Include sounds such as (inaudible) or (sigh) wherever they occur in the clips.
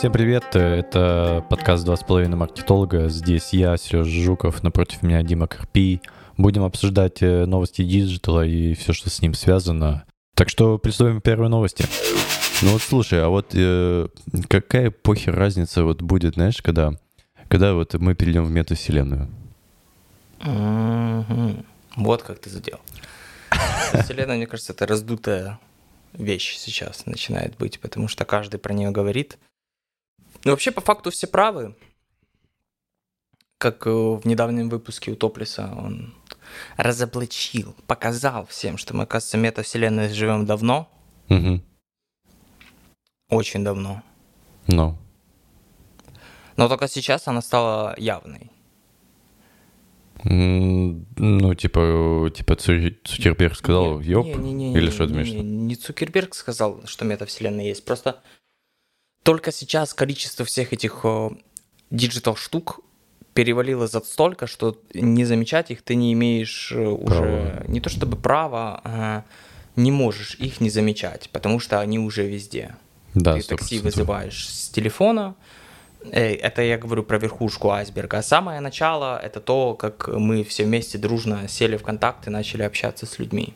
Всем привет, это подкаст «Два с половиной маркетолога». Здесь я, Сережа Жуков, напротив меня Дима Карпий. Будем обсуждать э, новости digital а и все, что с ним связано. Так что приступим к первой новости. Ну вот слушай, а вот э, какая похер разница вот будет, знаешь, когда, когда вот мы перейдем в метавселенную? Мгм. Вот как ты задел. Вселенная, мне кажется, это раздутая вещь сейчас начинает быть, потому что каждый про нее говорит. Ну, вообще, по факту все правы. Как э, в недавнем выпуске у Топлиса он разоблачил, показал всем, что мы, оказывается, в метавселенной живем давно, Угу. очень давно. Ну, Но только сейчас она стала явной. Ну типа, типа Цу- Цукерберг сказал, ёп, Не-не-не, или что ты имеешь не, не Цукерберг сказал, что метавселенная есть. Просто только сейчас количество всех этих digital штук перевалило за столько, что не замечать их ты не имеешь э, уже Права. не то чтобы права, а не можешь их не замечать, потому что они уже везде. Да, ты сто такси процентов. вызываешь с телефона. Э, Это я говорю про верхушку айсберга. А самое начало это то, как мы все вместе дружно сели в контакт и начали общаться с людьми.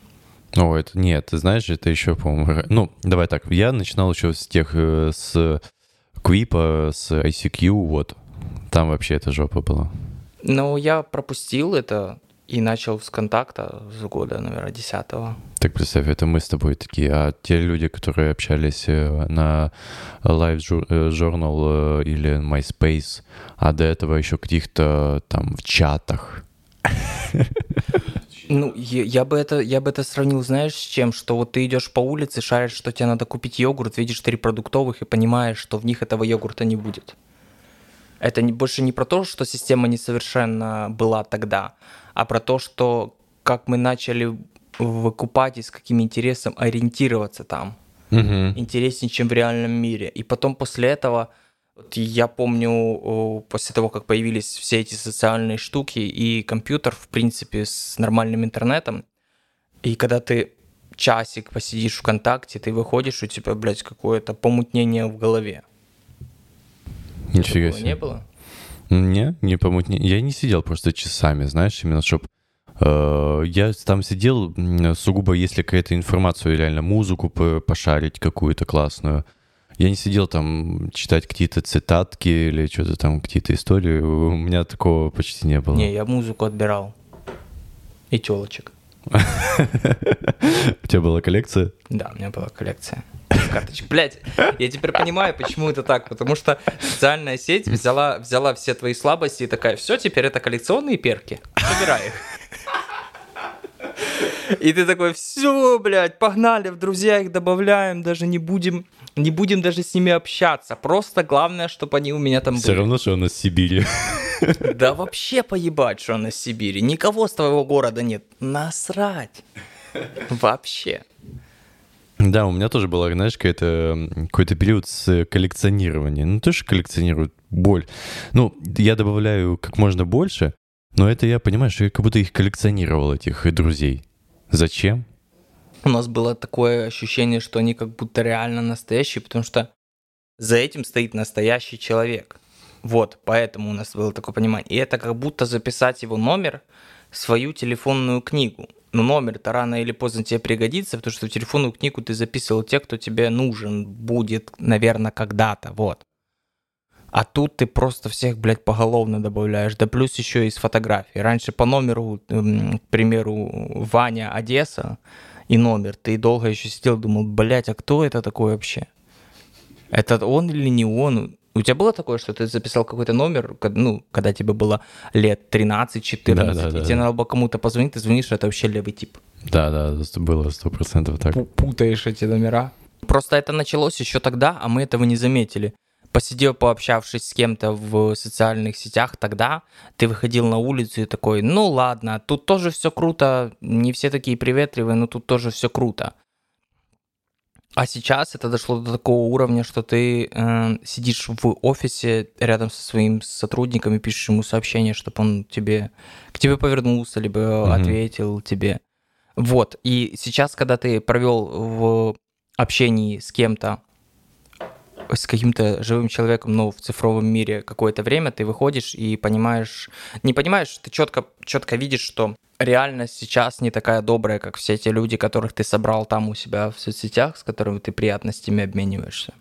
О, это нет, ты знаешь, это еще, по-моему, ну, давай так, я начинал еще с тех, э, с Квипа, с ICQ, вот, там вообще это жопа была. Но я пропустил это и начал с контакта с года, наверное, десятого. Так представь, это мы с тобой такие, а те люди, которые общались э, на Live э, Journal или MySpace, а до этого еще каких-то там в чатах. (laughs) Ну, я, я бы это, я бы это сравнил, знаешь, с чем? Что вот ты идешь по улице, шаришь, что тебе надо купить йогурт, видишь три продуктовых и понимаешь, что в них этого йогурта не будет. Это не, больше не про то, что система несовершенна была тогда, а про то, что как мы начали выкупать и с каким интересом ориентироваться там. Мгм. интереснее, чем в реальном мире. И потом после этого, я помню, после того, как появились все эти социальные штуки и компьютер, в принципе, с нормальным интернетом, и когда ты часик посидишь ВКонтакте, ты выходишь, у тебя, блядь, какое-то помутнение в голове. Нифига Такого себе. не было? Не, не помутне. Я не сидел просто часами, знаешь, именно чтоб э, я там сидел сугубо, если какая-то информацию, реально музыку по- пошарить какую-то классную. Я не сидел там читать какие-то цитатки или что-то там, какие-то истории. У меня такого почти не было. Не, я музыку отбирал. И телочек. (laughs) У тебя была коллекция? Да, у меня была коллекция карточек. Блять, я теперь понимаю, почему это так. Потому что социальная сеть взяла, взяла все твои слабости и такая, все, теперь это коллекционные перки. Собирай их. И ты такой, все, блядь, погнали, в друзья их добавляем, даже не будем, не будем даже с ними общаться. Просто главное, чтобы они у меня там Все были. равно, что он из Сибири. Да вообще поебать, что он из Сибири. Никого с твоего города нет. Насрать. Вообще. Да, у меня тоже было, знаешь, какой-то, м, какой-то период с коллекционированием. Ну, тоже коллекционирую боль. Ну, я добавляю как можно больше, но это я понимаю, что я как будто их коллекционировал, этих друзей. Зачем? У нас было такое ощущение, что они как будто реально настоящие, потому что за этим стоит настоящий человек. Вот, поэтому у нас было такое понимание. И это как будто записать его номер в свою телефонную книгу. Но номер-то рано или поздно тебе пригодится, потому что в телефонную книгу ты записывал те, кто тебе нужен будет, наверное, когда-то, вот. А тут ты просто всех, блядь, поголовно добавляешь. Да плюс еще и с фотографией. Раньше по номеру, м, к примеру, Ваня Одесса и номер. Ты долго еще сидел, думал, блядь, а кто это такой вообще? Это он или не он? У тебя было такое, что ты записал какой-то номер, ну, когда тебе было лет 13-14, Да-да-да. и тебе надо было кому-то позвонить, ты звонишь, это вообще левый тип. Да, да, было сто процентов так. Пу- Путаешь эти номера. Просто это началось еще тогда, а мы этого не заметили. Посидев, пообщавшись с кем-то в социальных сетях тогда, ты выходил на улицу и такой, ну ладно, тут тоже все круто, не все такие приветливые, но тут тоже все круто. А сейчас это дошло до такого уровня, что ты э, сидишь в офисе рядом со своим сотрудником и пишешь ему сообщение, чтобы он тебе к тебе повернулся, либо Мгм. ответил тебе. Вот. И сейчас, когда ты провел в общении с кем-то с каким-то живым человеком, но в цифровом мире какое-то время, ты выходишь и понимаешь, не понимаешь, ты четко, четко видишь, что реальность сейчас не такая добрая, как все те люди, которых ты собрал там у себя в соцсетях, с которыми ты приятностями обмениваешься.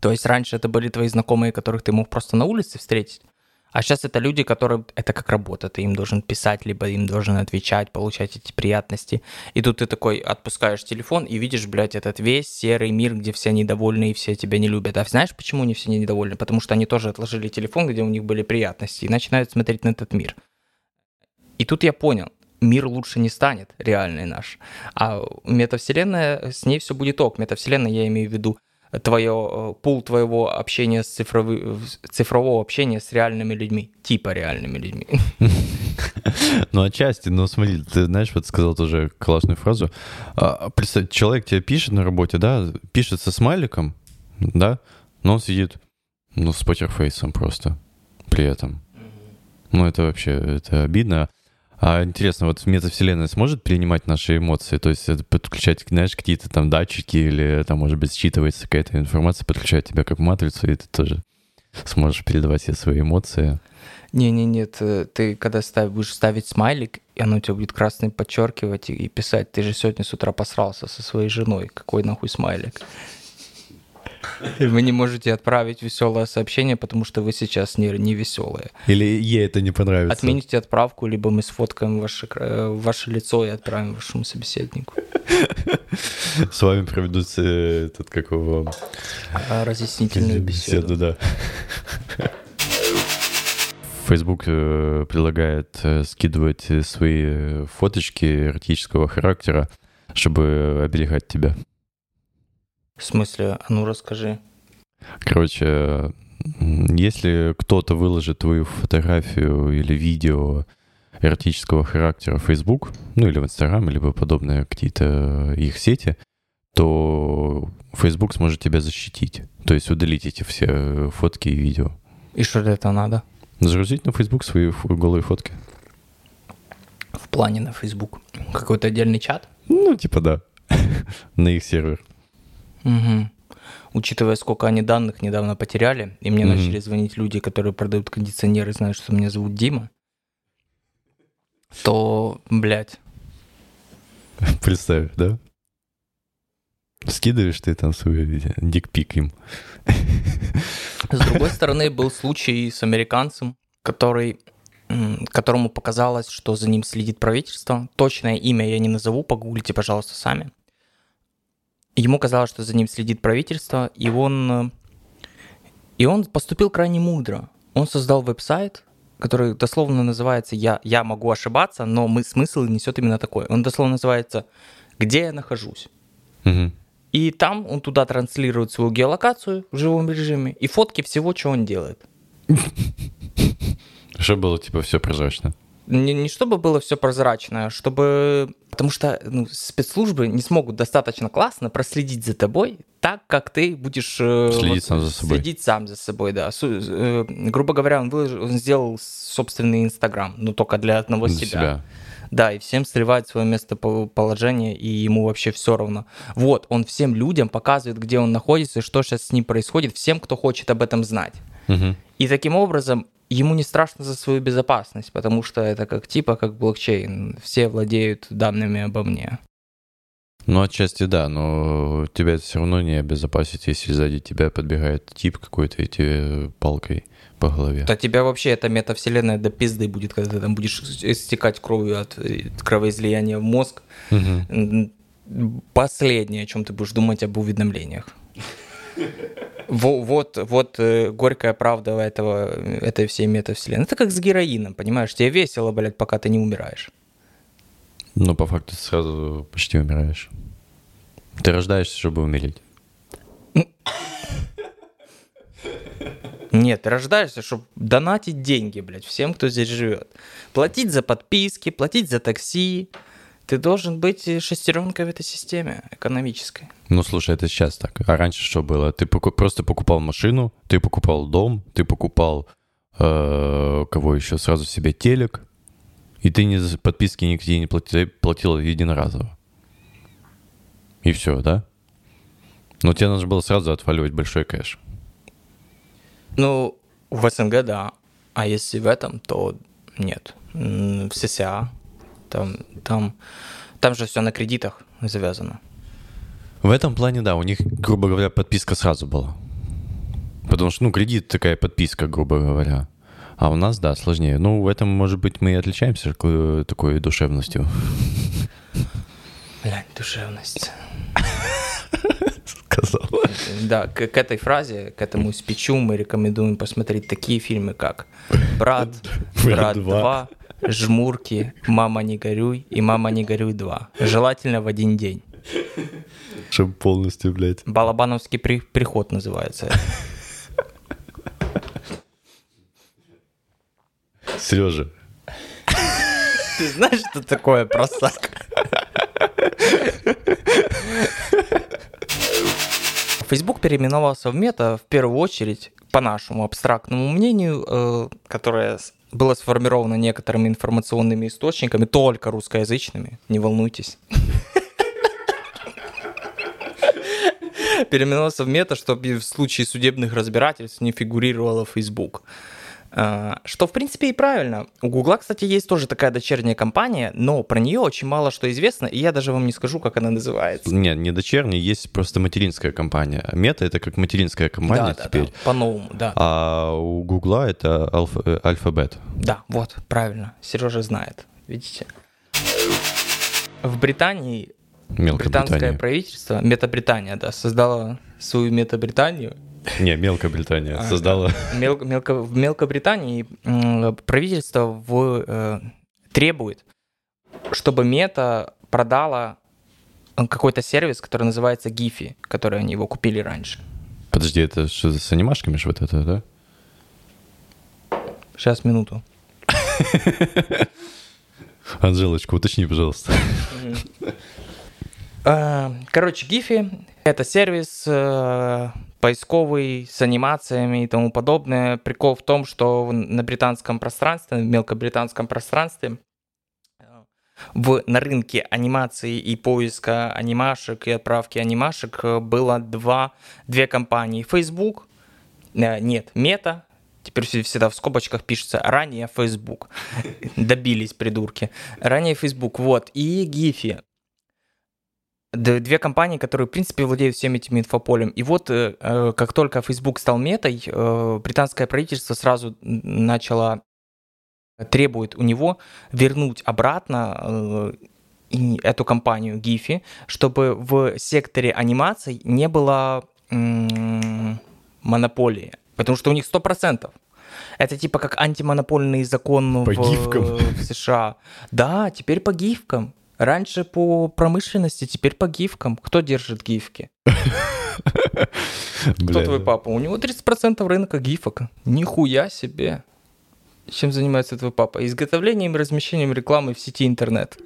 То есть раньше это были твои знакомые, которых ты мог просто на улице встретить. А сейчас это люди, которые... Это как работа. Ты им должен писать, либо им должен отвечать, получать эти приятности. И тут ты такой отпускаешь телефон и видишь, блядь, этот весь серый мир, где все недовольны и все тебя не любят. А знаешь, почему они все недовольны? Потому что они тоже отложили телефон, где у них были приятности, и начинают смотреть на этот мир. И тут я понял, мир лучше не станет, реальный наш. А метавселенная, с ней все будет ок. Метавселенная, я имею в виду, твое, э, пул твоего общения с цифровым, цифрового общения с реальными людьми, типа реальными людьми. Ну, отчасти, но смотри, ты знаешь, вот сказал тоже классную фразу. А, представь, человек тебе пишет на работе, да, пишет со смайликом, да, но он сидит, ну, с покерфейсом просто при этом. Ну, это вообще, это обидно. А интересно, вот метавселенная сможет принимать наши эмоции? То есть подключать, знаешь, какие-то там датчики или там, может быть, считывается какая-то информация, подключает тебя как матрицу, и ты тоже сможешь передавать все свои эмоции. Не-не, нет, э, ты когда став, будешь ставить смайлик, и оно тебя будет красный подчеркивать и, и писать, ты же сегодня с утра посрался со своей женой, какой нахуй смайлик? Вы не можете отправить веселое сообщение, потому что вы сейчас не, не веселые. Или ей это не понравится. Отмените отправку, либо мы сфоткаем ваше, ваше лицо и отправим вашему собеседнику. С вами проведут э, этот какого... А, разъяснительную беседу. Беседу, да. Facebook э, предлагает э, скидывать свои фоточки эротического характера, чтобы оберегать тебя. В смысле? А ну расскажи. Короче, если кто-то выложит твою фотографию или видео эротического характера в Facebook, ну или в Instagram, либо подобные какие-то их сети, то Facebook сможет тебя защитить. То есть удалить эти все фотки и видео. И что для этого надо? Загрузить на Facebook свои голые фотки. В плане на Facebook? Какой-то отдельный чат? Ну, типа да. (laughs) на их сервер. Угу. Учитывая, сколько они данных недавно потеряли, и мне угу. начали звонить люди, которые продают кондиционеры, знают, что меня зовут Дима, то, блядь. (laughs) Представь, да? Скидываешь ты там свой дикпик им. С другой (laughs) стороны, был случай с американцем, который которому показалось, что за ним следит правительство. Точное имя я не назову, погуглите, пожалуйста, сами. Ему казалось, что за ним следит правительство, и он, э, и он поступил крайне мудро. Он создал веб-сайт, который дословно называется «Я, я могу ошибаться, но мы, смысл несет именно такой». Он дословно называется «Где я нахожусь?». Угу. И там он туда транслирует свою геолокацию в живом режиме и фотки всего, что он делает. Чтобы было, типа, все прозрачно не, не чтобы было все прозрачно, а чтобы... Потому что ну, спецслужбы не смогут достаточно классно проследить за тобой так, как ты будешь... Э, следить вот, сам за собой. Следить сам за собой, да. Су, э, грубо говоря, он, выложил, он сделал собственный Инстаграм, но только для одного для себя. себя. Да, и всем сливает свое местоположение, и ему вообще все равно. Вот, он всем людям показывает, где он находится, и что сейчас с ним происходит, всем, кто хочет об этом знать. Угу. И таким образом ему не страшно за свою безопасность, потому что это как типа как блокчейн. Все владеют данными обо мне. Ну, отчасти да, но тебя это все равно не обезопасит, если сзади тебя подбегает тип какой-то и тебе палкой по голове. Да тебя вообще эта метавселенная до пизды будет, когда ты там будешь истекать кровью от э, кровоизлияния в мозг. Угу. Последнее, о чем ты будешь думать об уведомлениях. (laughs) Вот, вот э, горькая правда этого, этой всей метавселенной. Это как с героином, понимаешь? Тебе весело, блядь, пока ты не умираешь. Ну, по факту ты сразу почти умираешь. Ты рождаешься, чтобы умереть. Нет, ты рождаешься, чтобы донатить деньги, блядь, всем, кто здесь живет. Платить за подписки, платить за такси, ты должен быть шестеренкой в этой системе экономической. Ну, слушай, это сейчас так. А раньше что было? Ты поку- просто покупал машину, ты покупал дом, ты покупал э- кого еще? Сразу себе телек, и ты не за подписки нигде не платил, платил единоразово. И все, да? Но тебе нужно было сразу отваливать большой кэш. Ну, в СНГ, да. А если в этом, то нет. В ССА там, там, там же все на кредитах завязано. В этом плане, да, у них, грубо говоря, подписка сразу была. Потому что, ну, кредит такая подписка, грубо говоря. А у нас, да, сложнее. Ну, в этом, может быть, мы и отличаемся такой, такой душевностью. Блядь, душевность. (laughs) Сказал. Да, к, к этой фразе, к этому спичу мы рекомендуем посмотреть такие фильмы, как «Брат», «Брат «Брат 2», 2», «Жмурки», «Мама, не горюй» и «Мама, не горюй 2». Желательно в один день. Чтобы полностью, блядь. Балабановский при- приход называется. Сережа, Ты знаешь, что такое просак? Facebook переименовался в мета в первую очередь, по нашему абстрактному мнению, э, которое было сформировано некоторыми информационными источниками, только русскоязычными, не волнуйтесь. Переименовался в мета, чтобы в случае судебных разбирательств не фигурировало Facebook. А, Что, в принципе, и правильно. У Гугла, кстати, есть тоже такая дочерняя компания, но про нее очень мало что известно, и я даже вам не скажу, как она называется. нет, не дочерний, есть просто материнская компания. Мета — это как материнская компания да, теперь. да, по-новому, да. А у Гугла это э, алфабет. Да, вот, правильно. Сережа знает. Видите? В Британии британское правительство, Метабритания, да, создало свою Метабританию. Не, Мелкобритания А, создала. Мел- мелко- в Мелкобритании правительство в, э, требует, чтобы Мета продала э, какой-то сервис, который называется Giphy, который они его купили раньше. Подожди, это что с анимашками ж вот это, да? Сейчас, минуту. (laughs) Анжелочка, уточни, пожалуйста. Э, Короче, Giphy — это сервис э, поисковый с анимациями и тому подобное. Прикол в том, что на британском пространстве, в мелкобританском пространстве э, в, на рынке анимации и поиска анимашек и отправки анимашек э, было два, две компании. Facebook, э, нет, Мета, теперь всегда в скобочках пишется ранее Facebook. Добились, придурки. Ранее Facebook, вот, и Giphy. Две компании, которые, в принципе, владеют всем этим инфополем. И вот, э, э, как только Facebook стал метой, э, британское правительство сразу начало требует у него вернуть обратно эту компанию Giphy, чтобы в секторе анимаций не было монополии. Потому что у них 100%. Это типа как антимонопольный закон По в, гифкам. в США. Да, теперь по гифкам. Раньше по промышленности, теперь по гифкам. Кто держит гифки? (laughs) Кто твой папа? У него 30% рынка гифок. Нихуя себе. Чем занимается твой папа? Изготовлением и размещением рекламы в сети интернет.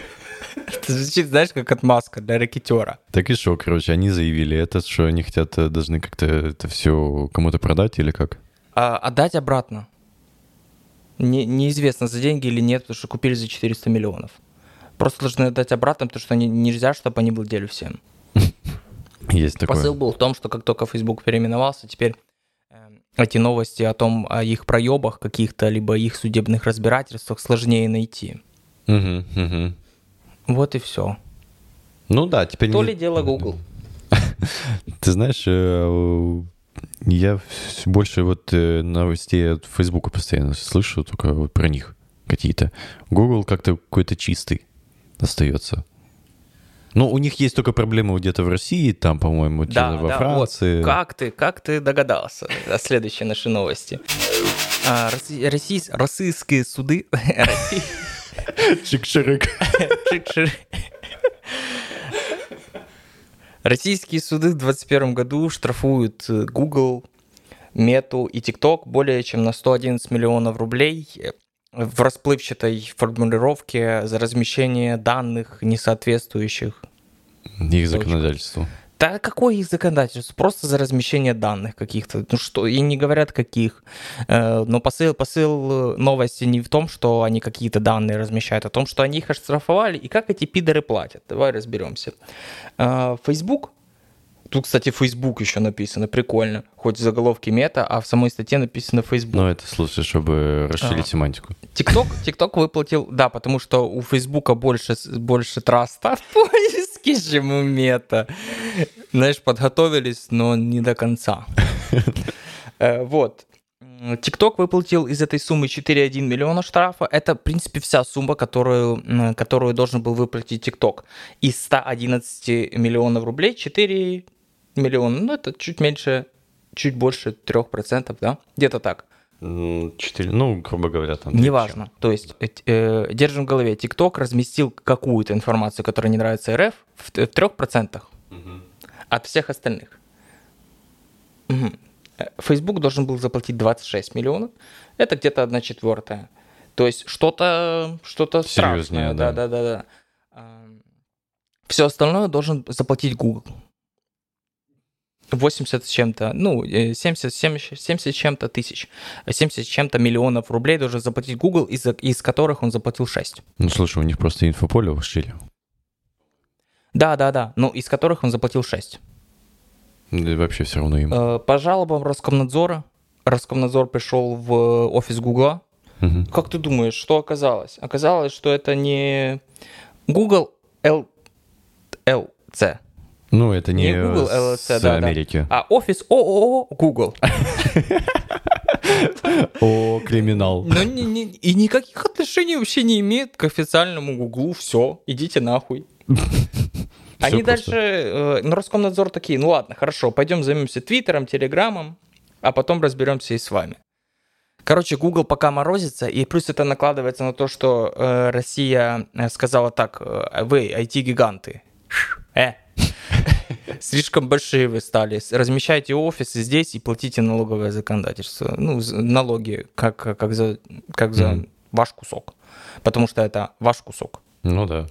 (laughs) Это звучит, знаешь, как отмазка для ракетера. Так и что, короче, они заявили это, что они хотят, э, должны как-то это все кому-то продать или как? А отдать обратно. Не- неизвестно, за деньги или нет, потому что купили за 400 миллионов. Просто должны отдать обратно, потому что они, нельзя, чтобы они владели всем. (laughs) Есть такое. Посыл был в том, что как только Facebook переименовался, теперь э, эти новости о том, о их проебах каких-то, либо их судебных разбирательствах сложнее найти. Мгм, мгм. Вот и все. Ну да, теперь... То не- ли дело Google. (laughs) Ты знаешь, э, я больше вот э, новостей от Фейсбука постоянно слышу, только вот про них какие-то. Google как-то какой-то чистый остается. Ну, у них есть только проблемы где-то в России, там, по-моему, Да, во да, Франции. вот. Как ты, как ты догадался о следующей нашей новости? А, росси- российс- российские суды... (laughs) Чик-чирик. Чик-чирик. Российские суды в 2021 году штрафуют э, Google, Мету и TikTok более чем на 111 миллионов рублей в расплывчатой формулировке за размещение данных, не соответствующих. Их законодательству. Да какое их законодательство? Просто за размещение данных каких-то. Ну что, и не говорят каких. Э, Но посыл, посыл э, новости не в том, что они какие-то данные размещают, а в том, что они их оштрафовали, и как эти пидоры платят. Давай разберемся. Э, Facebook Тут, кстати, Facebook еще написано, прикольно. Хоть в заголовке мета, а в самой статье написано Facebook. Ну, это, слушай, чтобы расширить А. семантику. TikTok, TikTok выплатил, да, потому что у Фейсбука больше, больше траста в (laughs) поиске, чем у мета. Знаешь, подготовились, но не до конца. Э, Вот. TikTok выплатил из этой суммы 4,1 миллиона штрафа. Это, в принципе, вся сумма, которую, которую должен был выплатить TikTok. Из 111 миллионов рублей 4 миллиона, ну, это чуть меньше, чуть больше 3%, да? Где-то так. М, Четыре, ну, грубо говоря, там... Неважно. То есть, э, э, держим в голове, TikTok разместил какую-то информацию, которая не нравится РФ, в, в 3% Мгм. от всех остальных. Э, Facebook должен был заплатить 26 миллионов. Это где-то 1 четвертая. То есть что-то что Серьезнее, страшное. да. Да, да, да, да. Все остальное должен заплатить Google. 80 с чем-то, ну, э, 70, 70, 70 с чем-то тысяч, 70 с чем-то миллионов рублей должен заплатить Google, из, из которых он заплатил 6. Ну, слушай, у них просто инфополе ушили. Да, да, да, ну, из которых он заплатил 6. Да вообще все равно им. Э, По жалобам Роскомнадзора, Роскомнадзор пришел в офис Гугла. Мгм. Как ты думаешь, что оказалось? Оказалось, что это не Google L... LC, Ну, это не, Не Google, с LLC, да, да. Америки. а офис ООО Google. (laughs) О, криминал. Ни- и никаких отношений вообще не имеет к официальному Гуглу. Все, идите нахуй. (laughs) Они дальше, э, ну, Роскомнадзор такие, ну ладно, хорошо, пойдем займемся Твиттером, Телеграмом, а потом разберемся и с вами. Короче, Google пока морозится, и плюс это накладывается на то, что э, Россия э, сказала так, э, вы, IT-гиганты, э, (laughs) слишком большие вы стали, размещайте офисы здесь и платите налоговое законодательство, ну, налоги, как, как за, как за Мгм. ваш кусок, потому что это ваш кусок. Ну да.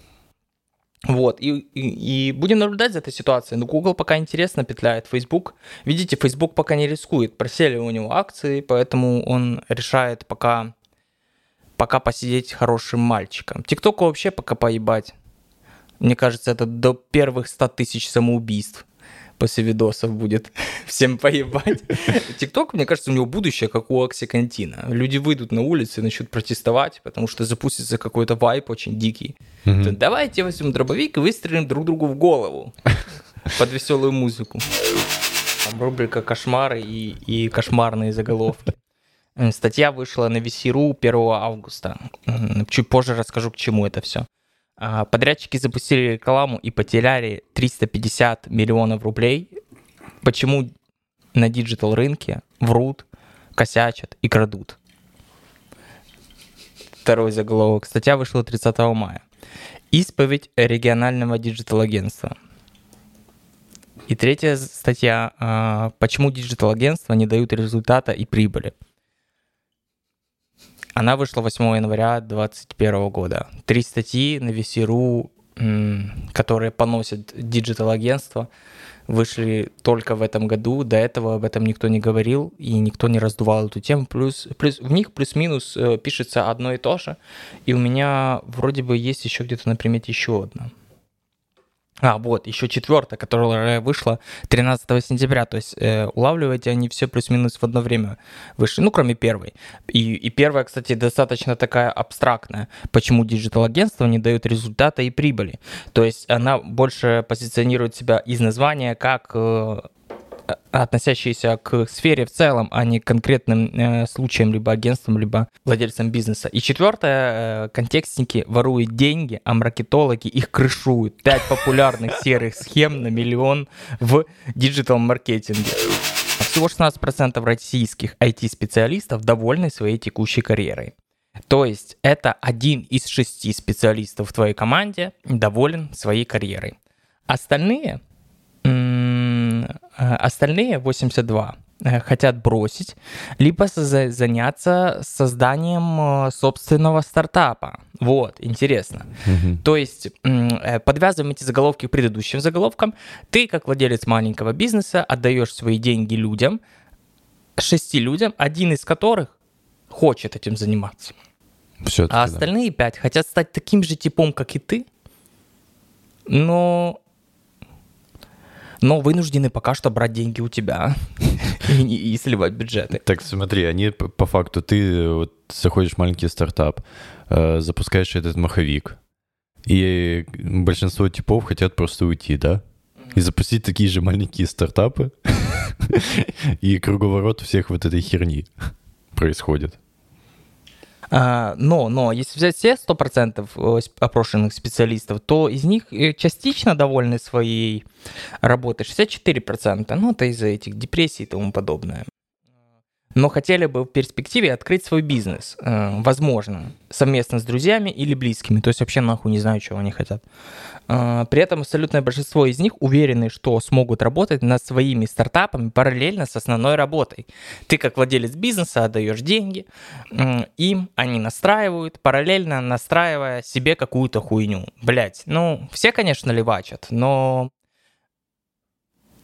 Вот, и, и, и будем наблюдать за этой ситуацией. Но Google пока интересно петляет, Facebook. Видите, Facebook пока не рискует, просели у него акции, поэтому он решает пока, пока посидеть хорошим мальчиком. TikTok вообще пока поебать. Мне кажется, это до первых 100 тысяч самоубийств после видосов будет (laughs) всем поебать. ТикТок, мне кажется, у него будущее, как у Оксикантина. Люди выйдут на улицы и начнут протестовать, потому что запустится какой-то вайп очень дикий. Мгм. То Давайте возьмем дробовик и выстрелим друг другу в голову (laughs) под веселую музыку. Там рубрика «Кошмары» и, и кошмарные заголовки. М, Статья вышла на VC.ru 1 августа. Чуть позже расскажу, к чему это все. Подрядчики запустили рекламу и потеряли 350 миллионов рублей. Почему на digital рынке врут, косячат и крадут? Второй заголовок. Статья вышла 30 мая. Исповедь регионального digital-агентства. И третья статья. а, Почему digital-агентства не дают результата и прибыли? Она вышла 8 января 2021 года. Три статьи на VC.ru, которые поносят digital-агентство, вышли только в этом году. До этого об этом никто не говорил и никто не раздувал эту тему. Плюс, плюс в них плюс-минус э, пишется одно и то же. И у меня вроде бы есть еще где-то на примете еще одна. А, вот, еще четвертая, которая вышла 13 сентября. То есть э, улавливаете они все плюс-минус в одно время вышли. Ну, кроме первой. И, и первая, кстати, достаточно такая абстрактная. Почему digital-агентства не дают результата и прибыли? То есть она больше позиционирует себя из названия как э, относящиеся к сфере в целом, а не к конкретным э, случаям, либо агентствам, либо владельцам бизнеса. И четвертое, э, контекстники воруют деньги, а маркетологи их крышуют. Пять популярных (laughs) серых схем на миллион в диджитал-маркетинге. Всего 16% российских IT-специалистов довольны своей текущей карьерой. То есть это один из шести специалистов в твоей команде доволен своей карьерой. Остальные, остальные 82 э, хотят бросить, либо заняться созданием э, собственного стартапа. Вот, интересно. Мгм. То есть э, подвязываем эти заголовки к предыдущим заголовкам. Ты, как владелец маленького бизнеса, отдаешь свои деньги людям, шести людям, один из которых хочет этим заниматься. Всё-таки, А да. остальные пять хотят стать таким же типом, как и ты, но... но вынуждены пока что брать деньги у тебя (laughs) и, и сливать бюджеты. Так смотри, они по факту, ты вот заходишь в маленький стартап, э, запускаешь этот маховик, и большинство типов хотят просто уйти, да? И запустить такие же маленькие стартапы, (laughs) и круговорот всех вот этой херни происходит. А, но, но, если взять все 100% э, опрошенных специалистов, то из них э, частично довольны своей работой 64%. Ну, это из-за этих депрессий и тому подобное но хотели бы в перспективе открыть свой бизнес, э, возможно, совместно с друзьями или близкими, то есть вообще нахуй не знаю, чего они хотят. Э, при этом абсолютное большинство из них уверены, что смогут работать над своими стартапами параллельно с основной работой. Ты как владелец бизнеса отдаешь деньги, э, им они настраивают, параллельно настраивая себе какую-то хуйню. Блять, ну, все, конечно, левачат, но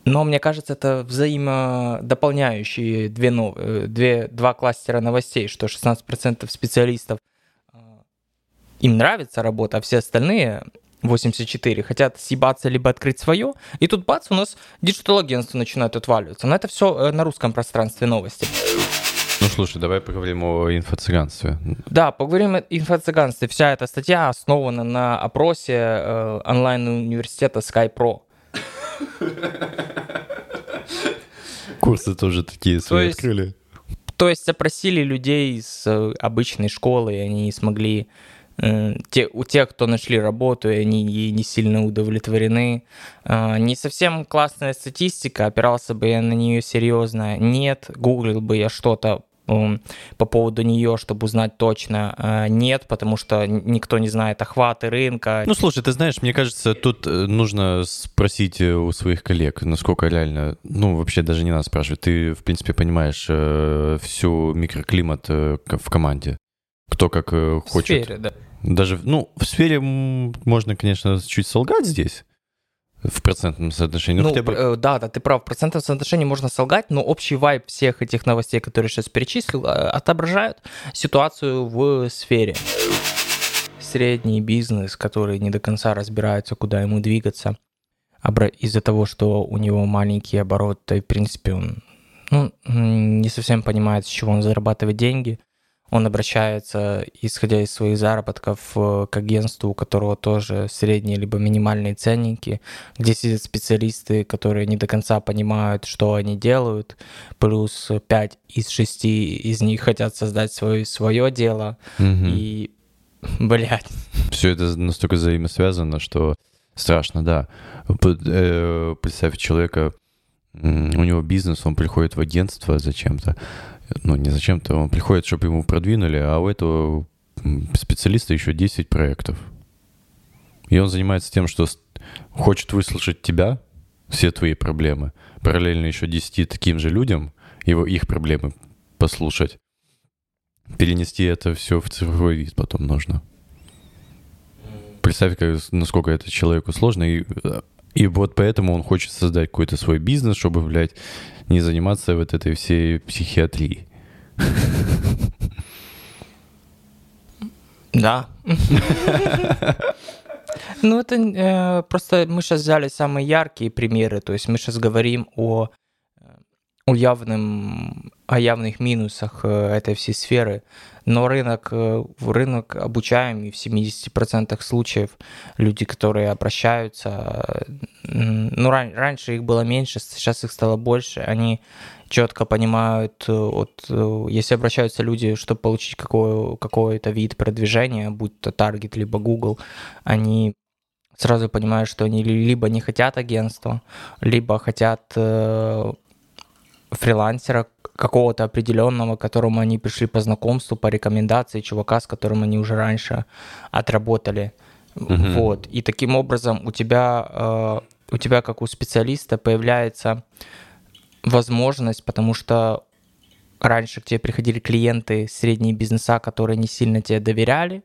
но мне кажется, это взаимодополняющие две, новые, две, два кластера новостей, что 16% специалистов а, им нравится работа, а все остальные 84 хотят съебаться либо открыть свое, и тут бац, у нас digital-агентство начинает отваливаться. Но это все э, на русском пространстве новости. Ну, слушай, давай поговорим о инфо-цыганстве. Да, поговорим о инфо-цыганстве. Вся эта статья основана на опросе э, онлайн-университета SkyPro. Курсы тоже такие свои открыли. То есть опросили людей с э, обычной школы, и они смогли э, те, у тех, кто нашли работу, и они ей не сильно удовлетворены. Э, не совсем классная статистика, опирался бы я на нее серьезно. Нет, гуглил бы я что-то по поводу нее, чтобы узнать точно, э, нет, потому что никто не знает охваты рынка. Ну, слушай, ты знаешь, мне кажется, тут э, нужно спросить э, у своих коллег, насколько реально, ну, вообще даже не надо спрашивать, ты, в принципе, понимаешь э, всю микроклимат в команде, кто как э, хочет. В сфере, да. Даже, ну, в сфере можно, конечно, чуть солгать здесь, в процентном соотношении. Ну, ну хотя бы... Да, да, ты прав. В процентном соотношении можно солгать, но общий вайб всех этих новостей, которые сейчас перечислил, э, отображают ситуацию в сфере. Средний бизнес, который не до конца разбирается, куда ему двигаться, из-за того, что у него маленький оборот, то, в принципе, он ну, не совсем понимает, с чего он зарабатывает деньги – он обращается, исходя из своих заработков, э, к агентству, у которого тоже средние либо минимальные ценники, где сидят специалисты, которые не до конца понимают, что они делают, плюс 5 из 6 из них хотят создать свое, свое дело, угу. и, (laughs) блядь. Все это настолько взаимосвязано, что страшно, да. Э, представь человека, у него бизнес, он приходит в агентство зачем-то, ну, не зачем-то, он приходит, чтобы ему продвинули, а у этого специалиста еще 10 проектов. И он занимается тем, что хочет выслушать тебя, все твои проблемы, параллельно еще 10 таким же людям, его, их проблемы послушать. Перенести это все в цифровой вид потом нужно. Представь, как, насколько это человеку сложно. И, и вот поэтому он хочет создать какой-то свой бизнес, чтобы, блядь, не заниматься вот этой всей психиатрией. Да. Ну, это э, просто мы сейчас взяли самые яркие примеры. То есть мы сейчас говорим о, о, явным, о явных минусах э, этой всей сферы но рынок, э, рынок обучаемый в 70% случаев. Люди, которые обращаются, ну, ран, раньше их было меньше, сейчас их стало больше, они четко понимают, э, вот, э, если обращаются люди, чтобы получить какой, какой-то вид продвижения, будь то Target, либо Google, они сразу понимают, что они либо не хотят агентства, либо хотят фрилансера, какого-то определенного, к которому они пришли по знакомству, по рекомендации чувака, с которым они уже раньше отработали. Mm-hmm. Вот. И таким образом у тебя, э, у тебя, как у специалиста, появляется возможность, потому что раньше к тебе приходили клиенты средние бизнеса, которые не сильно тебе доверяли,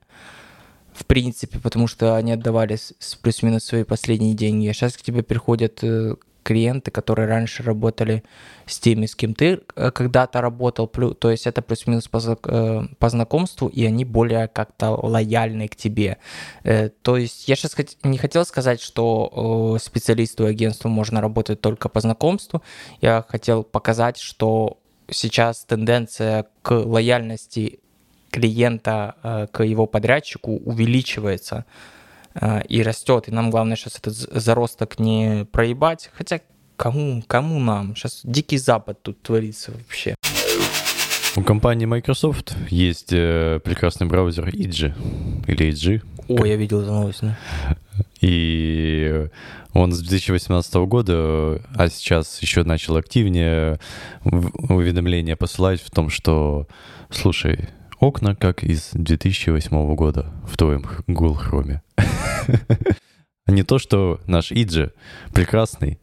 в принципе, потому что они отдавали плюс-минус свои последние деньги. А сейчас к тебе приходят э, клиенты, которые раньше работали с теми, с кем ты э, когда-то работал, то есть это плюс-минус по, э, по знакомству, и они более как-то лояльны к тебе. Э, то есть я сейчас не хотел сказать, что специалисту и агентству можно работать только по знакомству, я хотел показать, что сейчас тенденция к лояльности клиента к его подрядчику увеличивается и растет, и нам главное сейчас этот заросток не проебать, хотя Кому, кому нам? Сейчас дикий запад тут творится вообще. У компании Microsoft есть э, прекрасный браузер Edge или Edge. О, я видел эту новость, да. И он с 2018 года, а сейчас еще начал активнее уведомления посылать в том, что, слушай, окна как из 2008 года в твоем Google Chrome. (laughs) А не то, что наш Иджи прекрасный,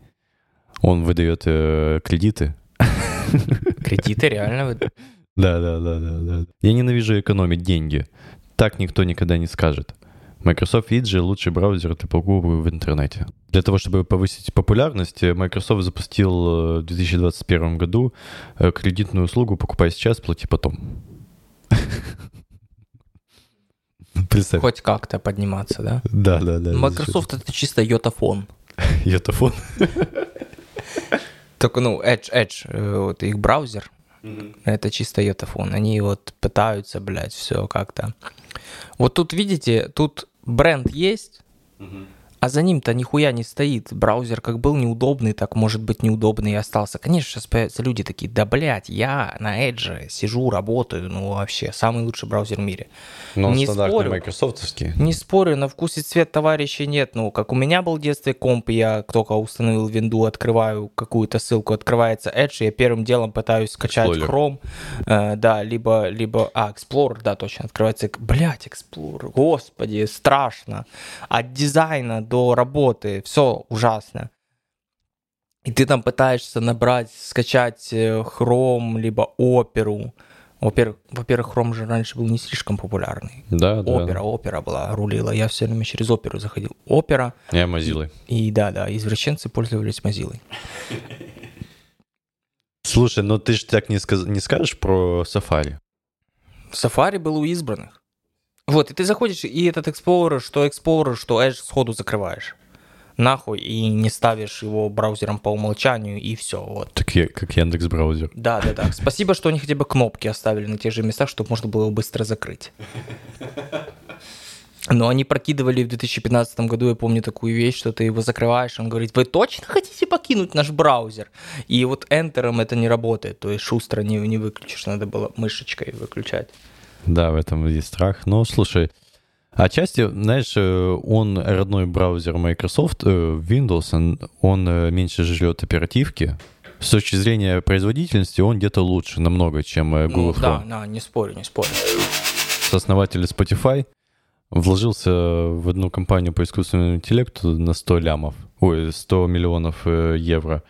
он выдает э, кредиты. (laughs) Кредиты реально выдает? Да, да, да, да, да. Я ненавижу экономить деньги. Так никто никогда не скажет. Microsoft Edge — лучший браузер для покупок в интернете. Для того, чтобы повысить популярность, Microsoft запустил э, в 2021 году э, кредитную услугу «Покупай сейчас, плати потом». (laughs) Представь. Хоть как-то подниматься, да? Да, да, да. Microsoft — это чисто йотафон. (laughs) Йотафон? (laughs) Только, ну, Edge, Edge, э, вот их браузер, mm-hmm. это чисто йотафон. Они вот пытаются, блядь, все как-то. Вот тут, видите, тут бренд есть, mm-hmm а за ним-то нихуя не стоит. Браузер как был неудобный, так может быть неудобный и остался. Конечно, сейчас появятся люди такие, да, блядь, я на Edge сижу, работаю, ну вообще, самый лучший браузер в мире. Но не спорю, майкрософтовский. Не спорю, на вкус и цвет товарищей нет. Ну, как у меня был в детстве комп, я только установил винду, открываю какую-то ссылку, открывается Edge, я первым делом пытаюсь скачать Explorer. Chrome, э, да, либо, либо, а, Explorer, да, точно, открывается, блядь, Explorer, господи, страшно. От дизайна до работы, все ужасно. И ты там пытаешься набрать, скачать э, Chrome, либо оперу. Во-первых, во-первых, Chrome же раньше был не слишком популярный. Да, да. Опера, опера была, рулила. Я все время через оперу заходил. Опера. Я Mozilla. И, и да, да, извращенцы пользовались Mozilla. Слушай, но ты же так не, сказ... не скажешь про Safari. Safari был у избранных. Вот, и ты заходишь, и этот Explorer, что Explorer, что Edge сходу закрываешь. Нахуй, и не ставишь его браузером по умолчанию, и все. Вот. Так я, как Яндекс браузер. Да, да, да. Спасибо, что они хотя бы кнопки оставили на тех же местах, чтобы можно было его быстро закрыть. Но они прокидывали в 2015 году, я помню такую вещь, что ты его закрываешь, он говорит, вы точно хотите покинуть наш браузер? И вот Enter это не работает, то есть шустро не, не выключишь, надо было мышечкой выключать. Да, в этом есть страх. Но слушай, отчасти, знаешь, э, он родной браузер Microsoft, э, Windows, он, он э, меньше жрет оперативки. С точки зрения производительности он где-то лучше намного, чем Google ну, Chrome. Да, да, не спорю, не спорю. Сооснователь Spotify вложился в одну компанию по искусственному интеллекту на 100 лямов, ой, 100 миллионов евро.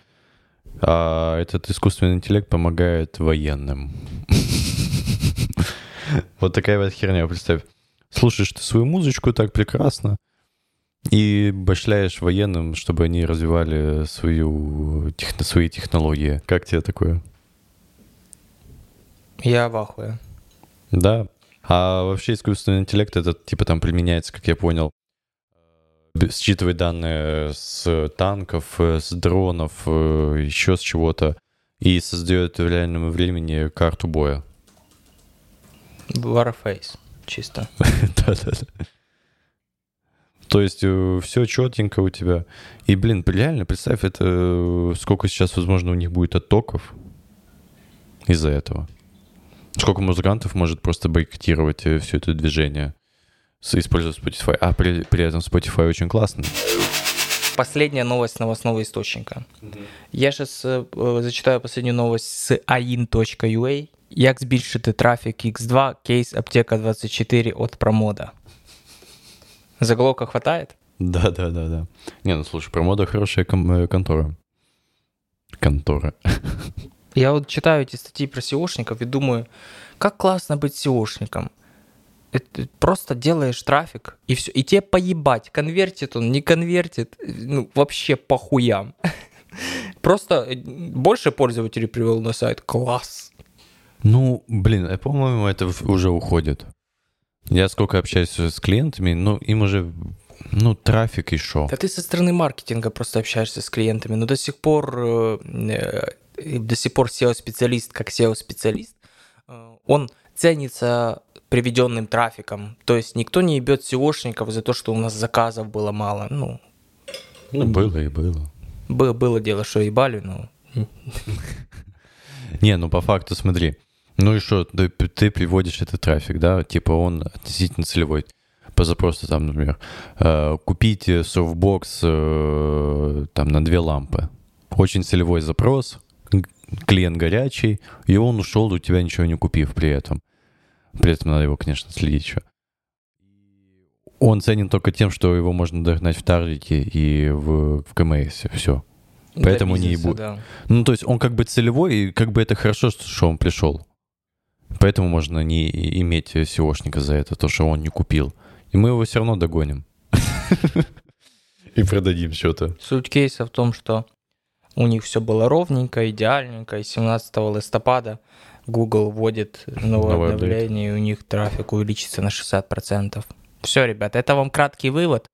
А этот искусственный интеллект помогает военным. (laughs) Вот такая вот херня, представь. Слушаешь ты свою музычку так прекрасно и башляешь военным, чтобы они развивали свою, техно, свои технологии. Как тебе такое? Я в ахуе. Да. А вообще искусственный интеллект, это типа там применяется, как я понял, считывать данные с танков, с дронов, э, еще с чего-то, и создает в реальном времени карту боя. Warface, чисто. (laughs) Да-да-да. То есть э, все четенько у тебя. И, блин, реально, представь, это э, сколько сейчас, возможно, у них будет оттоков из-за этого. Сколько музыкантов может просто бойкотировать э, все это движение, используя Spotify. А при, при этом Spotify очень классный. Последняя новость новостного источника. Mm-hmm. Я сейчас э, зачитаю последнюю новость с ain.ua. Як збільшити трафік X2, кейс аптека 24 от промода. Заголовка хватает? Да, да, да, да. Не, ну слушай, промода хорошая ком- э, контора. Контора. (laughs) Я вот читаю эти статьи про SEOшников и думаю, как классно быть SEOшником. Это просто делаешь трафик, и все. И тебе поебать, конвертит он, не конвертит, ну, вообще похуям. (laughs) Просто э, больше пользователей привел на сайт. Класс. Ну, блин, по-моему, это уже уходит. Я сколько общаюсь с клиентами, ну, им уже, ну, трафик и шо. Да ты со стороны маркетинга просто общаешься с клиентами, но до сих пор, э, до сих пор SEO-специалист, как SEO-специалист, э, он ценится приведенным трафиком. То есть никто не ебет SEOшников за то, что у нас заказов было мало. Ну, Ну, было и было. было, было дело, что ебали, но... Не, ну по факту смотри. Ну и что, ты, ты приводишь этот трафик, да, типа он относительно целевой. По запросу там, например, э, купите софтбокс э, там на две лампы. Очень целевой запрос, клиент горячий, и он ушел, у тебя ничего не купив при этом. При этом надо его, конечно, следить еще. Он ценен только тем, что его можно догнать в таргете и в, в КМС. Все. Поэтому для не бизнеса, ебу- да. Ну, то есть он как бы целевой, и как бы это хорошо, что он пришел. Поэтому можно не иметь SEOшника за это, то, что он не купил. И мы его все равно догоним. И продадим что-то. Суть кейса в том, что у них все было ровненько, идеальненько, и 17 листопада Google вводит новое апдейт. обновление, и у них трафик увеличится на 60%. Все, ребят, это вам краткий вывод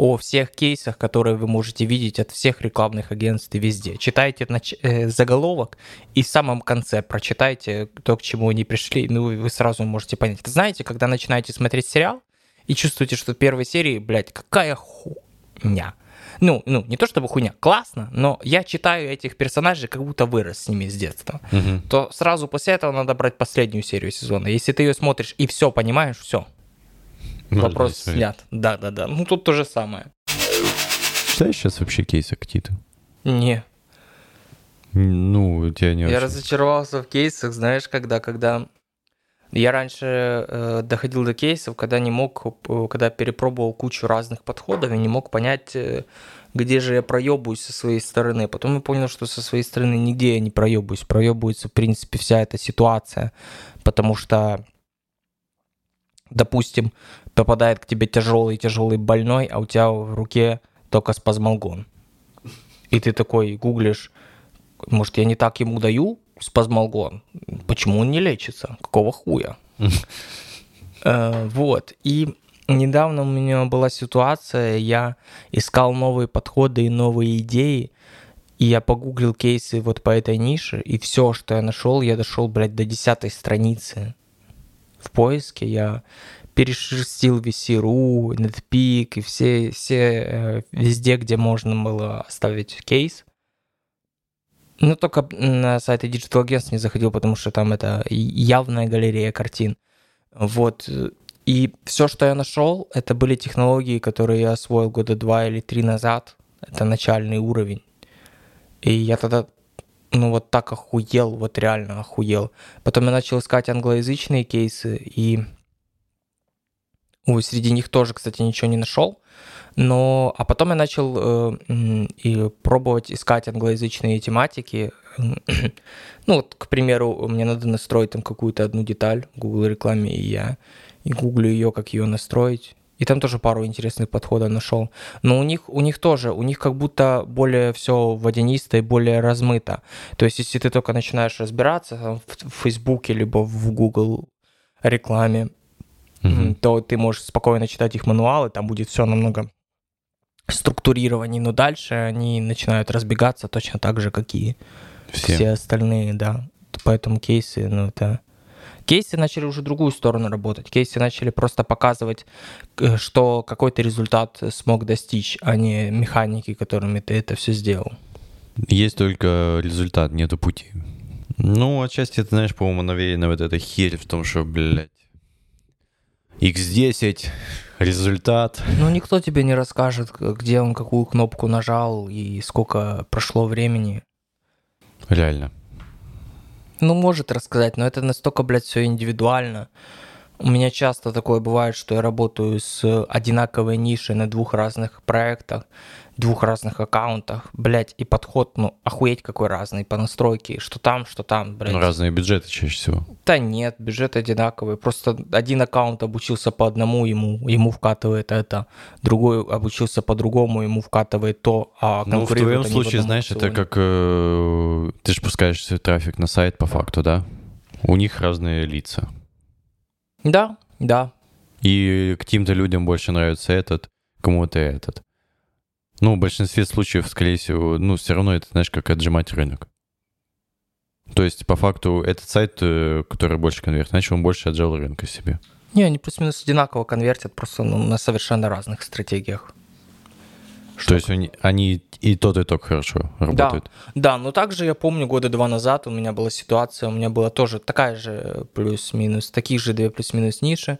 о всех кейсах, которые вы можете видеть от всех рекламных агентств и везде. Читайте нач- э, заголовок и в самом конце прочитайте то, к чему они пришли, ну и вы сразу можете понять. Знаете, когда начинаете смотреть сериал и чувствуете, что в первой серии, блядь, какая хуйня. Ну, ну, не то чтобы хуйня, классно, но я читаю этих персонажей, как будто вырос с ними с детства. Мгм. То сразу после этого надо брать последнюю серию сезона. Если ты ее смотришь и все понимаешь, все, Можно вопрос смотреть. снят. Да, да, да. Ну тут то же самое. Читаешь сейчас вообще кейсы какие-то? Не, Ну, тебя не я очень. разочаровался в кейсах, знаешь, когда, когда я раньше э, доходил до кейсов, когда не мог, э, когда перепробовал кучу разных подходов и не мог понять, э, где же я проебываюсь со своей стороны. Потом я понял, что со своей стороны нигде я не проебываюсь. Проебывается, в принципе, вся эта ситуация, потому что, допустим, попадает к тебе тяжелый-тяжелый больной, а у тебя в руке только спазмолгон. И ты такой гуглишь, может, я не так ему даю спазмолгон? Почему он не лечится? Какого хуя? (laughs) Э, Вот. И недавно у меня была ситуация, я искал новые подходы и новые идеи, и я погуглил кейсы вот по этой нише, и все, что я нашел, я дошел, блядь, до десятой страницы в поиске. Я перешерстил VC.ru, NetPeak и все, все э, везде, где можно было оставить кейс. Ну, только на сайты Digital Agents не заходил, потому что там это явная галерея картин. Вот. И все, что я нашел, это были технологии, которые я освоил года два или три назад. Это начальный уровень. И я тогда, ну, вот так охуел, вот реально охуел. Потом я начал искать англоязычные кейсы, и Ой, среди них тоже, кстати, ничего не нашел. Но, а потом я начал э, и пробовать искать англоязычные тематики. (clears throat) ну, вот, к примеру, мне надо настроить там какую-то одну деталь в Google рекламе, и я и гуглю ее, как ее настроить. И там тоже пару интересных подходов нашел. Но у них, у них тоже, у них как будто более все водянисто и более размыто. То есть, если ты только начинаешь разбираться там, в, в Фейсбуке, либо в Google рекламе, м, то ты можешь спокойно читать их мануалы, там будет все намного структурированнее, но дальше они начинают разбегаться точно так же, как и все, Все. остальные, да. Поэтому кейсы, ну это... Кейсы начали уже другую сторону работать. Кейсы начали просто показывать, э, что какой-то результат смог достичь, а не механики, которыми ты это все сделал. Есть только результат, нету пути. Ну, отчасти, ты знаешь, по-моему, навеяна вот эта херь в том, что, блядь, X10, результат. Ну, никто тебе не расскажет, где он какую кнопку нажал и сколько прошло времени. Реально. Ну, может рассказать, но это настолько, блядь, все индивидуально. У меня часто такое бывает, что я работаю с одинаковой нишей на двух разных проектах, двух разных аккаунтах, блядь, и подход, ну, охуеть какой разный по настройке, что там, что там, блядь. Ну, разные бюджеты чаще всего. Да нет, бюджет одинаковый, просто один аккаунт обучился по одному, ему, ему вкатывает это, другой обучился по-другому, ему вкатывает то, а Ну, в твоем случае, знаешь, это как э, ты же пускаешь трафик на сайт по факту, да? У них разные лица. Да, да. И каким-то людям больше нравится этот, кому-то этот. Ну, в большинстве случаев, скорее всего, ну, все равно это, знаешь, как отжимать рынок. То есть, по факту, этот сайт, э, который больше конвертит, значит, он больше отжал рынка себе. Не, они плюс-минус одинаково конвертят, просто ну, на совершенно разных стратегиях. То есть они, они и тот, и тот хорошо работают. Да, да, но также я помню года два назад у меня была ситуация, у меня была тоже такая же плюс-минус, таких же две плюс-минус ниши.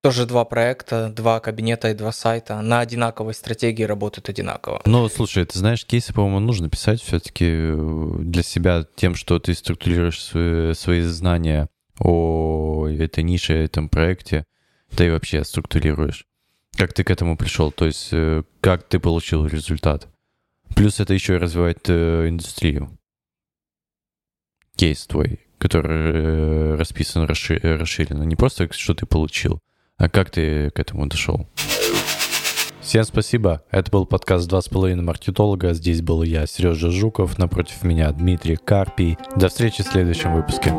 Тоже два проекта, два кабинета и два сайта на одинаковой стратегии работают одинаково. Ну, слушай, ты знаешь, кейсы, по-моему, нужно писать все-таки э, для себя тем, что ты структурируешь свои, свои знания о этой нише, этом проекте, ты и вообще структурируешь. Как ты к этому пришел? То есть, э, как ты получил результат? Плюс это еще и развивает э, индустрию. Кейс твой, который расписан расширенно. Не просто, что ты получил, а как ты к этому дошел? Всем спасибо. Это был подкаст «Два с половиной маркетолога». Здесь был я, Сережа Жуков. Напротив меня Дмитрий Карпий. До встречи в следующем выпуске.